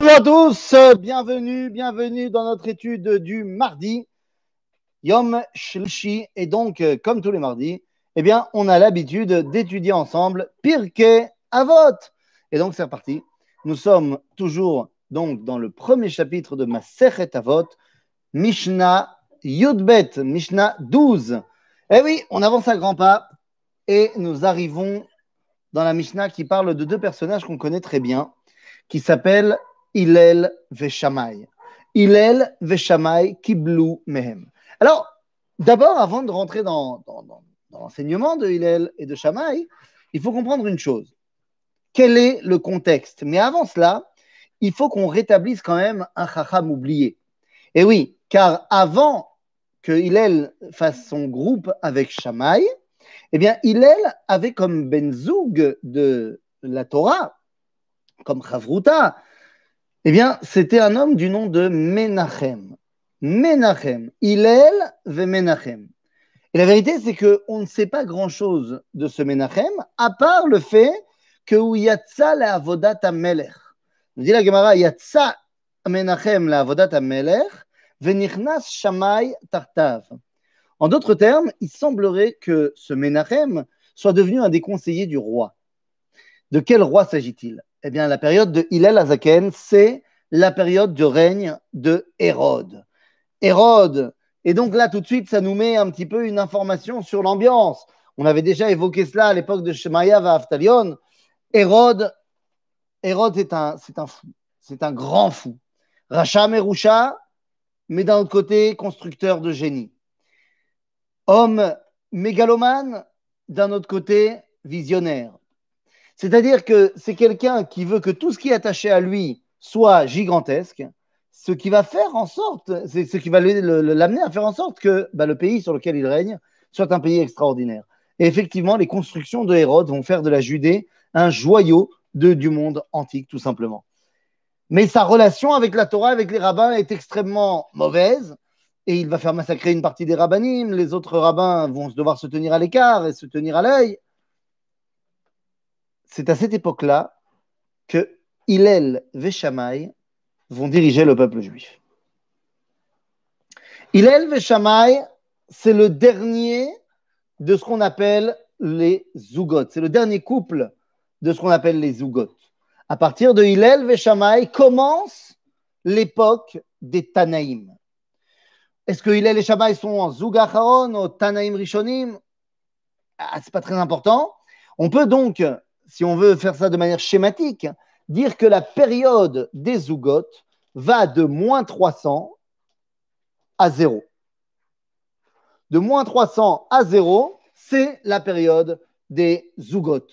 Bonjour à tous, bienvenue, bienvenue dans notre étude du mardi, Yom Shlishi. Et donc, euh, comme tous les mardis, eh bien, on a l'habitude d'étudier ensemble Pirkei Avot. Et donc, c'est reparti. Nous sommes toujours donc dans le premier chapitre de Masechet Avot, Mishnah Yudbet, Mishnah 12. Eh oui, on avance à grands pas et nous arrivons dans la Mishnah qui parle de deux personnages qu'on connaît très bien, qui s'appellent Hillel Veshamay. Hillel Veshamay Kiblu Mehem. Alors, d'abord, avant de rentrer dans, l'enseignement de Hillel et de Shammai, il faut comprendre une chose. Quel est le contexte? Mais avant cela, il faut qu'on rétablisse quand même un chacham oublié. Et oui, car avant que Hillel fasse son groupe avec Shammai, eh bien, Hillel avait comme Benzoug de la Torah, comme Chavruta, eh bien, c'était un homme du nom de Menachem. Menachem. Hillel ve Menachem. Et la vérité, c'est qu'on ne sait pas grand-chose de ce Menachem, à part le fait que Yatsa la avodat amelech. Dit la Gemara, Yatsa Menachem la avodat amelech, venichnas shamay tartav. En d'autres termes, il semblerait que ce Menachem soit devenu un des conseillers du roi. De quel roi s'agit-il? Eh bien, la période de Hillel Azaken, c'est la période du règne de Hérode. Hérode. Et donc là, tout de suite, ça nous met un petit peu une information sur l'ambiance. On avait déjà évoqué cela à l'époque de Shemaya va Aftalion. Hérode, Hérode c'est un, c'est un fou. C'est un grand fou. Racha Merusha, mais d'un autre côté, constructeur de génie. Homme mégalomane, d'un autre côté, visionnaire. C'est-à-dire que c'est quelqu'un qui veut que tout ce qui est attaché à lui soit gigantesque, ce qui va faire en sorte, c'est ce qui va l'amener à faire en sorte que bah, le pays sur lequel il règne soit un pays extraordinaire. Et effectivement, les constructions de Hérode vont faire de la Judée un joyau de, du monde antique, tout simplement. Mais sa relation avec la Torah, avec les rabbins, est extrêmement mauvaise. Et il va faire massacrer une partie des rabbinim. Les autres rabbins vont devoir se tenir à l'écart et se tenir à l'œil. C'est à cette époque-là que Hillel Veshamay vont diriger le peuple juif. Hillel Veshamay, c'est le dernier de ce qu'on appelle les Zougot. C'est le dernier couple de ce qu'on appelle les Zougot. À partir de Hillel Veshamay commence l'époque des Tanaïm. Est-ce que Hillel et Shammai sont en Zugacharon, au Tanaïm Rishonim? Ah, C'est pas très important. On peut donc, si on veut faire ça de manière schématique, dire que la période des Zougot va de moins 300 à 0. De moins 300 à 0, c'est la période des Zougot.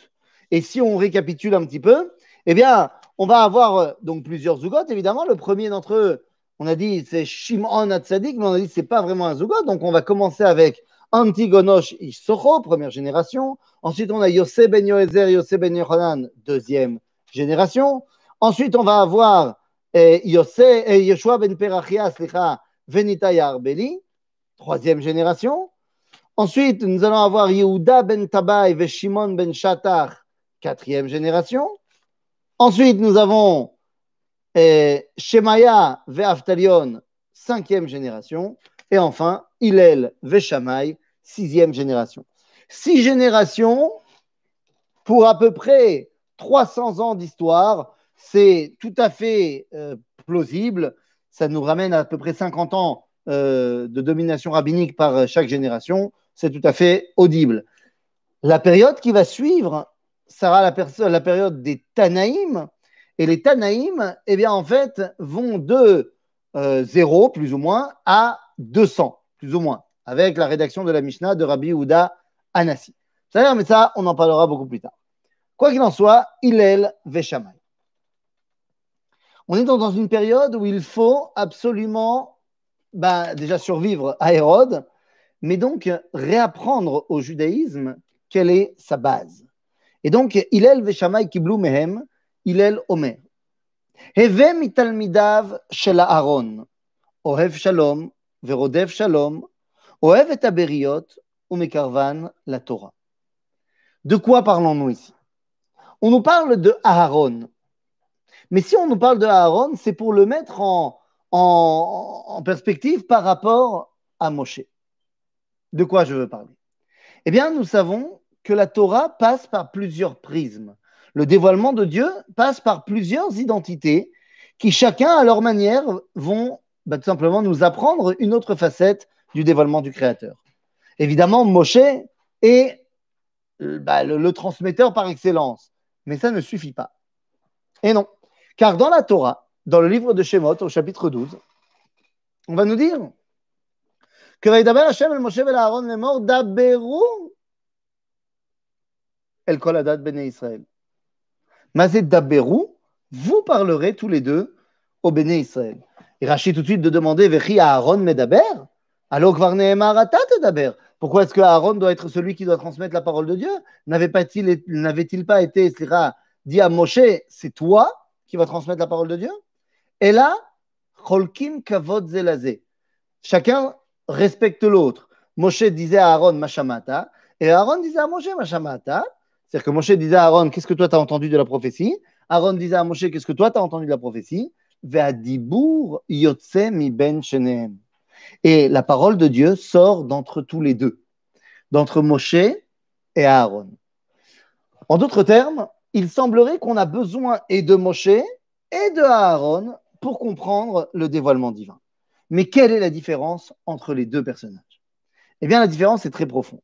Et si on récapitule un petit peu, eh bien, on va avoir euh, donc plusieurs Zougot, évidemment. Le premier d'entre eux, on a dit c'est Shimon Hatzadik, mais on a dit c'est pas vraiment un Zougot. Donc on va commencer avec Antigonosh Issocho, première génération. Ensuite, on a Yosef ben Yoezer, Yosef ben Yohanan, deuxième génération. Ensuite, on va avoir eh, Yosef, eh, Yeshua ben Perachia, Slicha, Venitaya Arbeli, troisième génération. Ensuite, nous allons avoir Yehuda ben Tabai et Shimon ben Shatach, quatrième génération. Ensuite, nous avons eh, Shemaya Ve'aftalion, cinquième génération. Et enfin, Hillel Veshamay, sixième génération. Six générations pour à peu près 300 ans d'histoire. C'est tout à fait euh, plausible. Ça nous ramène à, peu près 50 ans euh, de domination rabbinique par chaque génération. C'est tout à fait audible. La période qui va suivre sera la, période des Tanaïm, et les Tanaïm, eh bien, en fait, vont de euh, 0, plus ou moins, à 200, plus ou moins, avec la rédaction de la Mishnah de Rabbi Houda Anassi. C'est-à-dire, mais ça, on en parlera beaucoup plus tard. Quoi qu'il en soit, Hillel Veshamay. On est dans une période où il faut absolument ben, déjà survivre à Hérode, mais donc réapprendre au judaïsme quelle est sa base. Et donc, Hillel Veshamay Kiblu Mehem, Hillel Omer. Heve mitalmidav shel Aaron, Ohev Shalom, Verodef Shalom, Oev et Aberiot ou Mekarvan, la Torah. De quoi parlons-nous ici? On nous parle de Aaron. Mais si on nous parle de Aaron, c'est pour le mettre en, perspective par rapport à Moshe. De quoi je veux parler? Eh bien, nous savons que la Torah passe par plusieurs prismes. Le dévoilement de Dieu passe par plusieurs identités qui, chacun à leur manière, vont bah, tout simplement nous apprendre une autre facette du dévoilement du Créateur. Évidemment, Moshe est bah, le transmetteur par excellence, mais ça ne suffit pas. Et non, car dans la Torah, dans le livre de Shemot, au chapitre 12, on va nous dire que Vaïdaber Hashem Moshe el Aaron le mort daberu el kol adat bene Israël. Mazet daberu, vous parlerez tous les deux au Béné Israël. Et Rachid tout de suite de demander Vechi Aaron medaber alors daber. Pourquoi est-ce que Aaron doit être celui qui doit transmettre la parole de Dieu? N'avait-il pas été dit à Moshe, c'est toi qui vas transmettre la parole de Dieu? Et là, Cholkim Kavod Zelazé. Chacun respecte l'autre. Moshe disait à Aaron Mashamata, et Aaron disait à Moshe Mashamata. C'est-à-dire que Moshe disait à Aaron, qu'est-ce que toi tu as entendu de la prophétie? Aaron disait à Moshe, qu'est-ce que toi tu as entendu de la prophétie? Yotse mi ben Et la parole de Dieu sort d'entre tous les deux, d'entre Moshe et Aaron. En d'autres termes, il semblerait qu'on a besoin et de Moshe et de Aaron pour comprendre le dévoilement divin. Mais quelle est la différence entre les deux personnages? Eh bien, la différence est très profonde.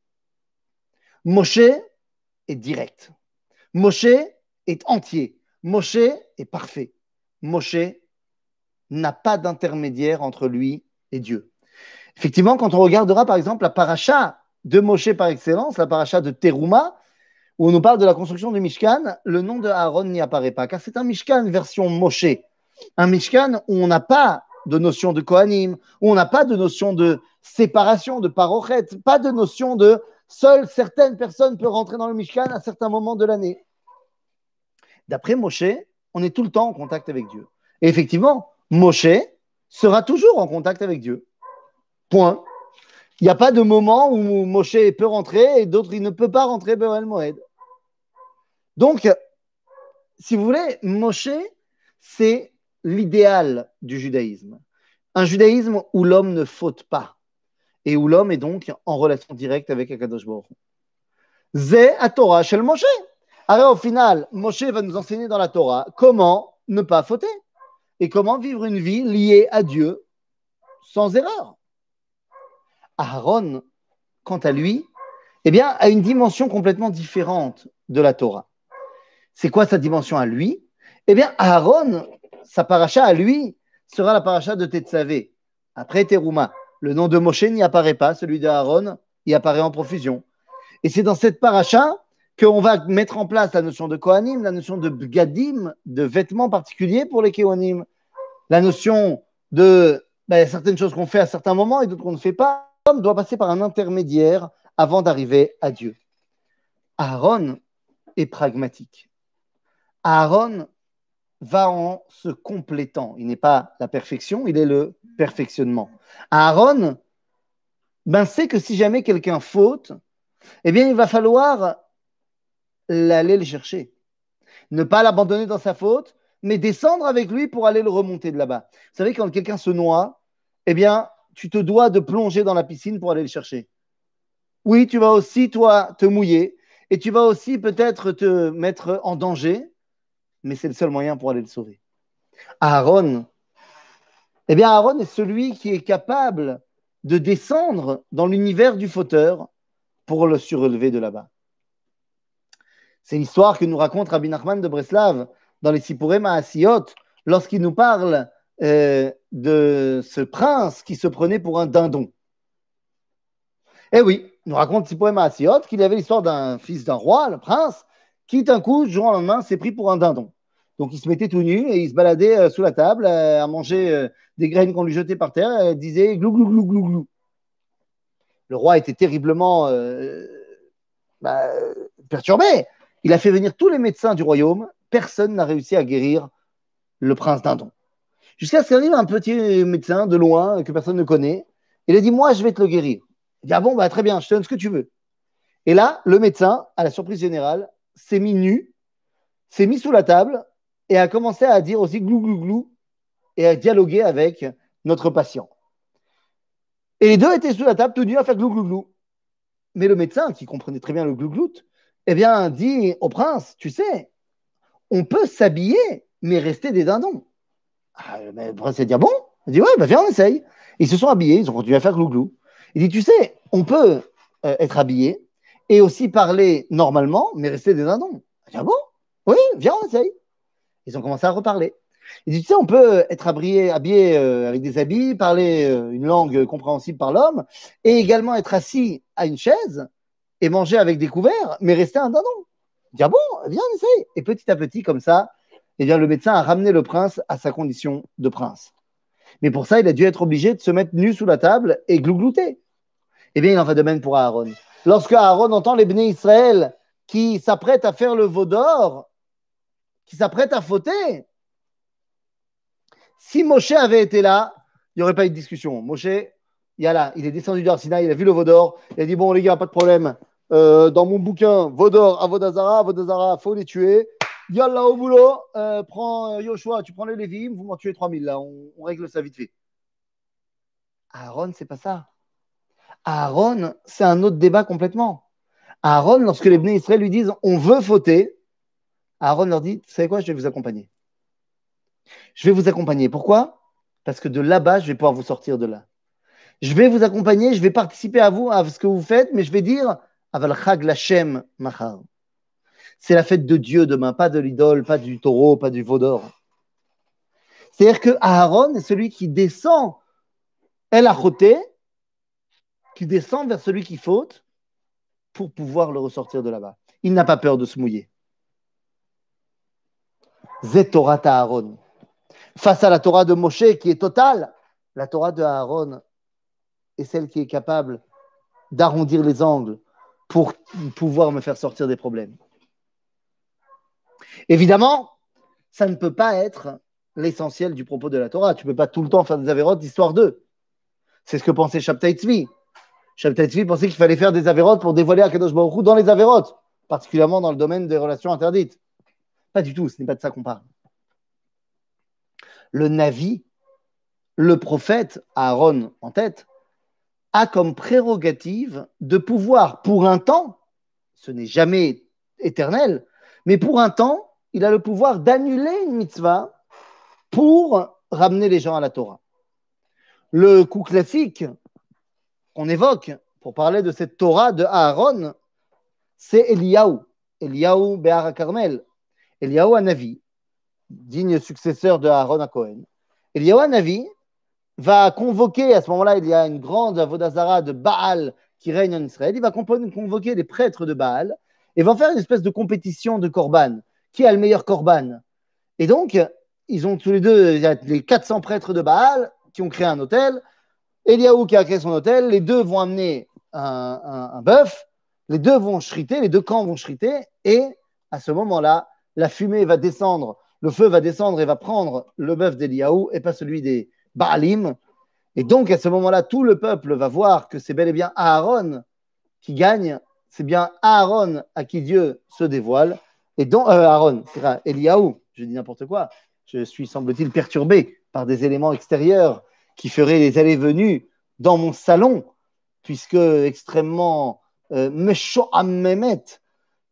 Moshe est direct. Moshe est entier. Moshe est parfait. Moshe n'a pas d'intermédiaire entre lui et Dieu. Effectivement, quand on regardera par exemple la paracha de Moshe par excellence, la paracha de Teruma, où on nous parle de la construction du Mishkan, le nom de Aaron n'y apparaît pas, car c'est un Mishkan version Moshe. Un Mishkan où on n'a pas de notion de Kohanim, où on n'a pas de notion de séparation, de parochet, pas de notion de seules certaines personnes peuvent rentrer dans le Mishkan à certains moments de l'année. D'après Moshe, on est tout le temps en contact avec Dieu. Et effectivement, Moshe sera toujours en contact avec Dieu. Point. Il n'y a pas de moment où Moshe peut rentrer et d'autres, il ne peut pas rentrer Be'el Moed. Donc, si vous voulez, Moshe, c'est l'idéal du judaïsme. Un judaïsme où l'homme ne faute pas et où l'homme est donc en relation directe avec Akadosh Baruch Zé à Torah chez le Moshe. Alors au final, Moshe va nous enseigner dans la Torah comment ne pas fauter et comment vivre une vie liée à Dieu sans erreur. Aaron, quant à lui, eh bien, a une dimension complètement différente de la Torah. C'est quoi sa dimension à lui? Eh bien, Aaron, sa paracha à lui, sera la paracha de Tetzavé. Après Teruma, le nom de Moshe n'y apparaît pas, celui d'Aaron y apparaît en profusion. Et c'est dans cette paracha qu'on va mettre en place la notion de Kohanim, la notion de Bgadim, de vêtements particuliers pour les Kohanim, la notion de ben, certaines choses qu'on fait à certains moments et d'autres qu'on ne fait pas. L'homme doit passer par un intermédiaire avant d'arriver à Dieu. Aaron est pragmatique. Aaron va en se complétant. Il n'est pas la perfection, il est le perfectionnement. Aaron ben, sait que si jamais quelqu'un faute, eh bien, il va falloir l'aller le chercher. Ne pas l'abandonner dans sa faute, mais descendre avec lui pour aller le remonter de là-bas. Vous savez, quand quelqu'un se noie, eh bien, tu te dois de plonger dans la piscine pour aller le chercher. Oui, tu vas aussi, toi, te mouiller et tu vas aussi peut-être te mettre en danger, mais c'est le seul moyen pour aller le sauver. Aaron, eh bien, Aaron est celui qui est capable de descendre dans l'univers du fauteur pour le surrelever de là-bas. C'est l'histoire que nous raconte Rabbi Nachman de Breslav dans les Sipurem à lorsqu'il nous parle euh, de ce prince qui se prenait pour un dindon. Eh oui, nous raconte Sipurem à qu'il avait l'histoire d'un fils d'un roi, le prince, qui d'un coup, du jour au lendemain, s'est pris pour un dindon. Donc il se mettait tout nu et il se baladait euh, sous la table euh, à manger des graines qu'on lui jetait par terre et disait glou glou glou glou glou. Le roi était terriblement bah, perturbé. Il a fait venir tous les médecins du royaume. Personne n'a réussi à guérir le prince dindon. Jusqu'à ce qu'arrive un petit médecin de loin que personne ne connaît. Il a dit Moi, je vais te le guérir. Il dit Ah bon, bah, très bien, je te donne ce que tu veux. Et là, le médecin, à la surprise générale, s'est mis nu, s'est mis sous la table et a commencé à dire aussi glou glou glou et à dialoguer avec notre patient. Et les deux étaient sous la table, tout nus à faire glou glou glou. Mais le médecin, qui comprenait très bien le glou glou, eh bien, dit au prince, tu sais, on peut s'habiller, mais rester des dindons. Ah, le prince a dit, ah bon? Il dit, ouais, bah viens, on essaye. Ils se sont habillés, ils ont continué à faire glou glou. Il dit, tu sais, on peut euh, être habillé et aussi parler normalement, mais rester des dindons. Il dit, ah bon? Oui, viens, on essaye. Ils ont commencé à reparler. Il dit, tu sais, on peut être habillé, habillé euh, avec des habits, parler euh, une langue compréhensible par l'homme, et également être assis à une chaise et manger avec des couverts, mais rester un dindon. Il dit, ah bon, viens, on essaye. Et petit à petit, comme ça, eh le médecin a ramené le prince à sa condition de prince. Mais pour ça, il a dû être obligé de se mettre nu sous la table et glouglouter. Eh bien, il en va de même pour Aaron. Lorsque Aaron entend les bénis Israël qui s'apprêtent à faire le veau d'or, qui s'apprêtent à fauter, si Moshe avait été là, il n'y aurait pas eu de discussion. Moshe, il, là, il est descendu du Arsina, il a vu le veau d'or, il a dit Bon, les gars, pas de problème. Euh, dans mon bouquin, veau d'or, Avodazara, Avodazara, faut les tuer. Yalla au boulot, euh, prends euh, Yoshua, tu prends les Lévim, vous m'en tuez 3000 là, on, règle ça vite fait. Aaron, c'est pas ça. Aaron, c'est un autre débat complètement. Aaron, lorsque les Bnei Israël lui disent on veut fauter, Aaron leur dit Vous savez quoi, je vais vous accompagner. Je vais vous accompagner. Pourquoi? Parce que de là-bas, je vais pouvoir vous sortir de là. Je vais vous accompagner, je vais participer à vous, à ce que vous faites, mais je vais dire Aval Chag Lachem Machar. C'est la fête de Dieu demain, pas de l'idole, pas du taureau, pas du veau d'or. C'est-à-dire que Aaron est celui qui descend El Achoté, qui descend vers celui qui faute pour pouvoir le ressortir de là-bas. Il n'a pas peur de se mouiller. Zetorat Aaron. Face à la Torah de Moshe qui est totale, la Torah de Aaron est celle qui est capable d'arrondir les angles pour pouvoir me faire sortir des problèmes. Évidemment, ça ne peut pas être l'essentiel du propos de la Torah. Tu ne peux pas tout le temps faire des avérotes d'histoire d'eux. C'est ce que pensait Shabtai Tzvi. Shabtai pensait qu'il fallait faire des avérotes pour dévoiler Akadosh Baruch dans les avérotes, particulièrement dans le domaine des relations interdites. Pas du tout, ce n'est pas de ça qu'on parle. Le Navi, le prophète, Aaron en tête, a comme prérogative de pouvoir, pour un temps, ce n'est jamais éternel, mais pour un temps, il a le pouvoir d'annuler une mitzvah pour ramener les gens à la Torah. Le coup classique qu'on évoque pour parler de cette Torah de Aaron, c'est Eliyahu, Eliyahu Behar Carmel, Eliyahu Anavi, digne successeur de Aaron à Cohen. Eliyahu Anavi va convoquer, à ce moment-là, il y a une grande avodazara de Baal qui règne en Israël, il va convoquer les prêtres de Baal et vont faire une espèce de compétition de Corban. Qui a le meilleur Corban? Et donc, ils ont tous les deux, il y a les 400 prêtres de Baal qui ont créé un hôtel, Eliaou qui a créé son hôtel, les deux vont amener un, bœuf, les deux vont chriter, les deux camps vont chriter, et à ce moment-là, la fumée va descendre, le feu va descendre et va prendre le bœuf d'Eliaou et pas celui des Baalim. Et donc, à ce moment-là, tout le peuple va voir que c'est bel et bien Aaron qui gagne c'est bien Aaron à qui Dieu se dévoile. Et donc, euh, Aaron, c'est Eliaou, je dis n'importe quoi. Je suis, semble-t-il, perturbé par des éléments extérieurs qui feraient les allées-venues dans mon salon, puisque extrêmement euh, méchant à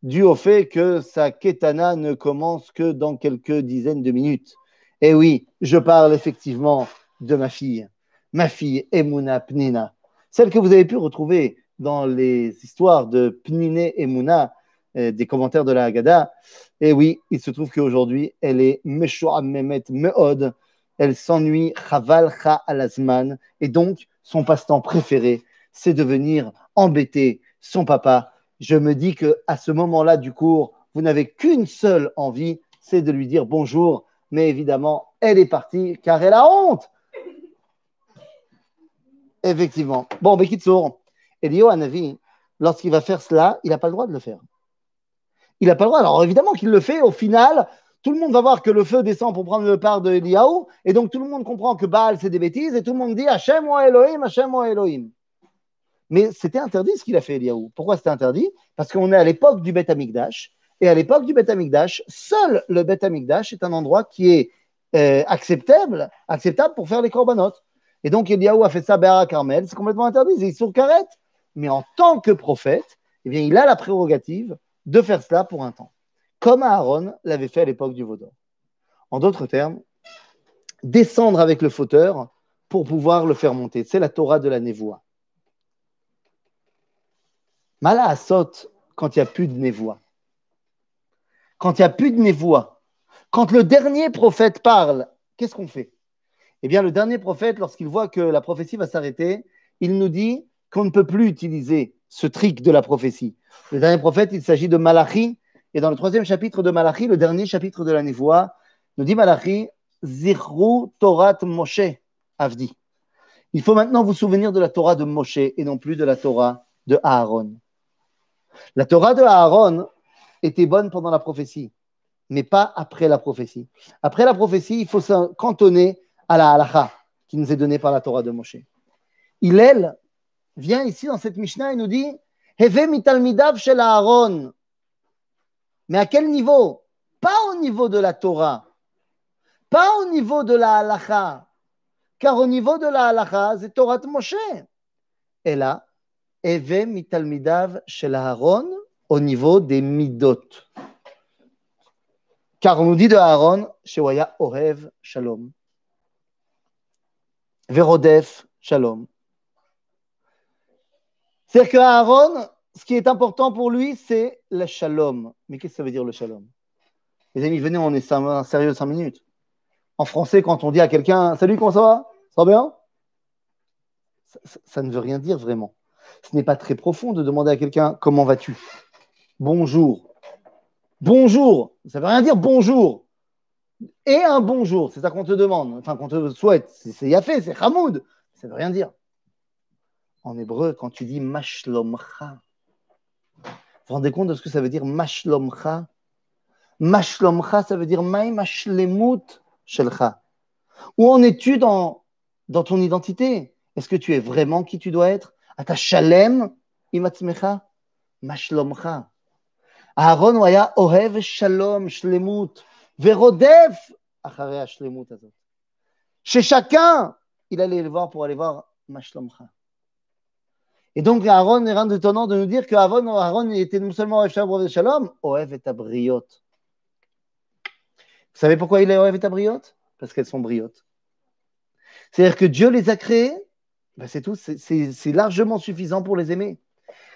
dû au fait que sa ketana ne commence que dans quelques dizaines de minutes. Et oui, je parle effectivement de ma fille, ma fille Emuna Pnina, celle que vous avez pu retrouver dans les histoires de Pniné et Mouna, euh, des commentaires de la Haggadah. Et oui, il se trouve qu'aujourd'hui, elle est Meshoa Mehmet Meod. Elle s'ennuie Chaval Cha Alazman. Et donc, son passe-temps préféré, c'est de venir embêter son papa. Je me dis que à ce moment-là du cours, vous n'avez qu'une seule envie, c'est de lui dire bonjour. Mais évidemment, elle est partie car elle a honte. Effectivement. Bon, Bekitsour, Elio Hanavi, lorsqu'il va faire cela, il n'a pas le droit de le faire. Il n'a pas le droit. Alors évidemment qu'il le fait, au final, tout le monde va voir que le feu descend pour prendre le part de Eliaou, et donc tout le monde comprend que Baal c'est des bêtises, et tout le monde dit Hachem ou Elohim, Hachem ou Elohim. Mais c'était interdit ce qu'il a fait Eliaou. Pourquoi c'était interdit? Parce qu'on est à l'époque du Beth Amikdash, Et à l'époque du Beth Amikdash, seul le Beth Amikdash est un endroit qui est euh, acceptable, acceptable pour faire les corbanotes. Et donc Eliaou a fait ça à Carmel, c'est complètement interdit, c'est sur carrette. Mais en tant que prophète, eh il a la prérogative de faire cela pour un temps, comme Aaron l'avait fait à l'époque du Vaudor. En d'autres termes, descendre avec le fauteur pour pouvoir le faire monter. C'est la Torah de la névoie. Mala Asot, quand il n'y a plus de névoie. Quand il n'y a plus de névoie. Quand le dernier prophète parle, qu'est-ce qu'on fait? Eh bien, le dernier prophète, lorsqu'il voit que la prophétie va s'arrêter, il nous dit qu'on ne peut plus utiliser ce trick de la prophétie. Le dernier prophète, il s'agit de Malachi. Et dans le troisième chapitre de Malachi, le dernier chapitre de la névoie, nous dit Malachi, Zirru Torah Moshe Avdi. Il faut maintenant vous souvenir de la Torah de Moshe et non plus de la Torah de Aaron. La Torah de Aaron était bonne pendant la prophétie, mais pas après la prophétie. Après la prophétie, il faut se cantonner à la halacha qui nous est donnée par la Torah de Moshe. Hillel vient ici dans cette Mishnah et nous dit Heve mitalmidav shel Aaron. Mais à quel niveau? Pas au niveau de la Torah, pas au niveau de la halacha, car au niveau de la halacha, c'est Torah de Moshe. Et là, Eve mitalmidav shel Aaron au niveau des midot. Car on nous dit de Aaron, Shewaya Orev Shalom. Verodef Shalom. C'est-à-dire que Aaron, ce qui est important pour lui, c'est le shalom. Mais qu'est-ce que ça veut dire le shalom? Les amis, venez, on est sérieux 5 minutes. En français, quand on dit à quelqu'un Salut, comment ça va? Ça va bien? Ça, ne veut rien dire vraiment. Ce n'est pas très profond de demander à quelqu'un Comment vas-tu? Bonjour. Bonjour. Ça ne veut rien dire bonjour. Et un bonjour, c'est ça qu'on te demande, enfin qu'on te souhaite. C'est Yafé, c'est Hamoud. Ça ne veut rien dire en hébreu, quand tu dis mashlomcha, vous vous rendez compte de ce que ça veut dire mashlomcha? Mashlomcha, ça veut dire mai mashlemut shelcha. Où en es-tu dans, ton identité? Est-ce que tu es vraiment qui tu dois être? Ata shalem imatzmecha? Mashlomcha. Aaron waya ohev shalom shlemut verodef acharei shlemut. Chez chacun, il allait le voir pour aller voir mashlomcha. Et donc, Aaron est rien étonnant de nous dire qu'Aaron Aaron était non seulement Oev Shalom, Oev et Abriot. Vous savez pourquoi il est Oev et Abriot Parce qu'elles sont briotes. C'est-à-dire que Dieu les a créées, ben c'est tout, c'est largement suffisant pour les aimer.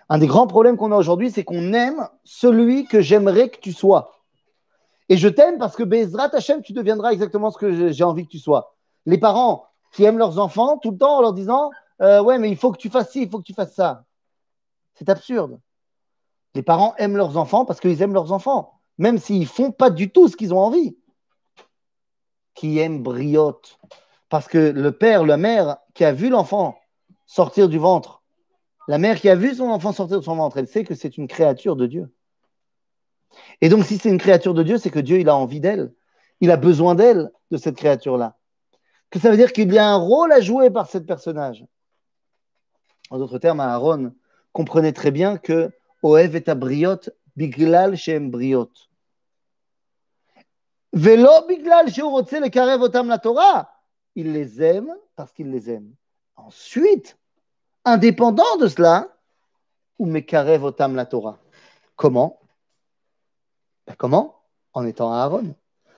Un des grands problèmes qu'on a aujourd'hui, c'est qu'on aime celui que j'aimerais que tu sois. Et je t'aime parce que Bezrat Hashem, tu deviendras exactement ce que j'ai envie que tu sois. Les parents qui aiment leurs enfants tout le temps en leur disant euh, ouais, mais il faut que tu fasses ci, il faut que tu fasses ça. C'est absurde. Les parents aiment leurs enfants parce qu'ils aiment leurs enfants, même s'ils font pas du tout ce qu'ils ont envie. Qui aiment briotte Parce que le père, la mère qui a vu l'enfant sortir du ventre, la mère qui a vu son enfant sortir de son ventre, elle sait que c'est une créature de Dieu. Et donc, si c'est une créature de Dieu, c'est que Dieu, il a envie d'elle. Il a besoin d'elle, de cette créature-là. Que ça veut dire qu'il y a un rôle à jouer par ce personnage. En d'autres termes, Aaron comprenait très bien que Oev est à briot, biglal shem briot. Velo biglal le karev otam la Torah. Il les aime parce qu'il les aime. Ensuite, indépendant de cela, ou karev otam la Torah? Comment? Ben Comment? En étant Aaron.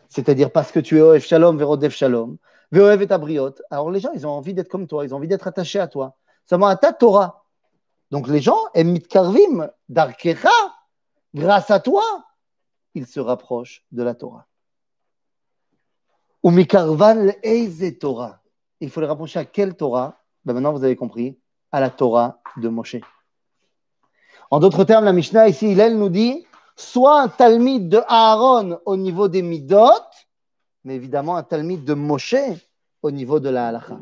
C'est-à-dire parce que tu es Oev Shalom, Verodev Shalom, Veoev et Abriot. Alors les gens, ils ont envie d'être comme toi, ils ont envie d'être attachés à toi à ta Torah. Donc les gens, Karvim, Darkecha, grâce à toi, ils se rapprochent de la Torah. Ou Mikarvan Eize Torah. Il faut les rapprocher à quelle Torah? Ben Maintenant, vous avez compris, à la Torah de Moshe. En d'autres termes, la Mishnah ici, il nous dit soit un Talmud de Aaron au niveau des Midot, mais évidemment un Talmud de Moshe au niveau de la Halacha.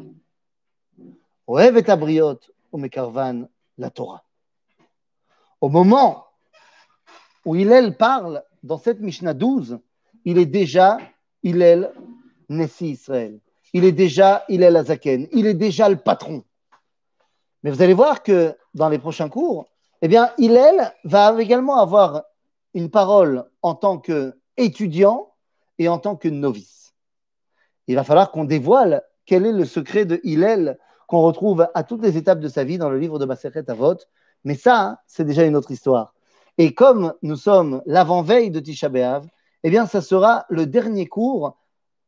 Et Abriot, la Torah. Au moment où Hillel parle dans cette Mishnah 12, il est déjà Hillel Nessi Israël. Il est déjà Hillel Azaken. Il est déjà le patron. Mais vous allez voir que dans les prochains cours, eh bien, Hillel va également avoir une parole en tant qu'étudiant et en tant que novice. Il va falloir qu'on dévoile quel est le secret de Hillel qu'on retrouve à toutes les étapes de sa vie dans le livre de Maseret Avot. Mais ça, c'est déjà une autre histoire. Et comme nous sommes l'avant-veille de Tisha B'Av, eh bien, ça sera le dernier cours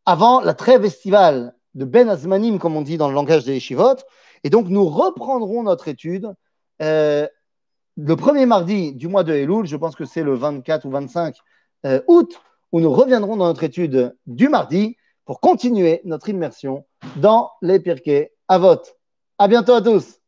avant la trêve estivale de Ben Azmanim, comme on dit dans le langage des Yeshivot. Et donc, nous reprendrons notre étude euh, le premier mardi du mois de Elul, je pense que c'est le 24 ou 25 euh, août, où nous reviendrons dans notre étude du mardi pour continuer notre immersion dans les Pirkei Avot. À bientôt à tous!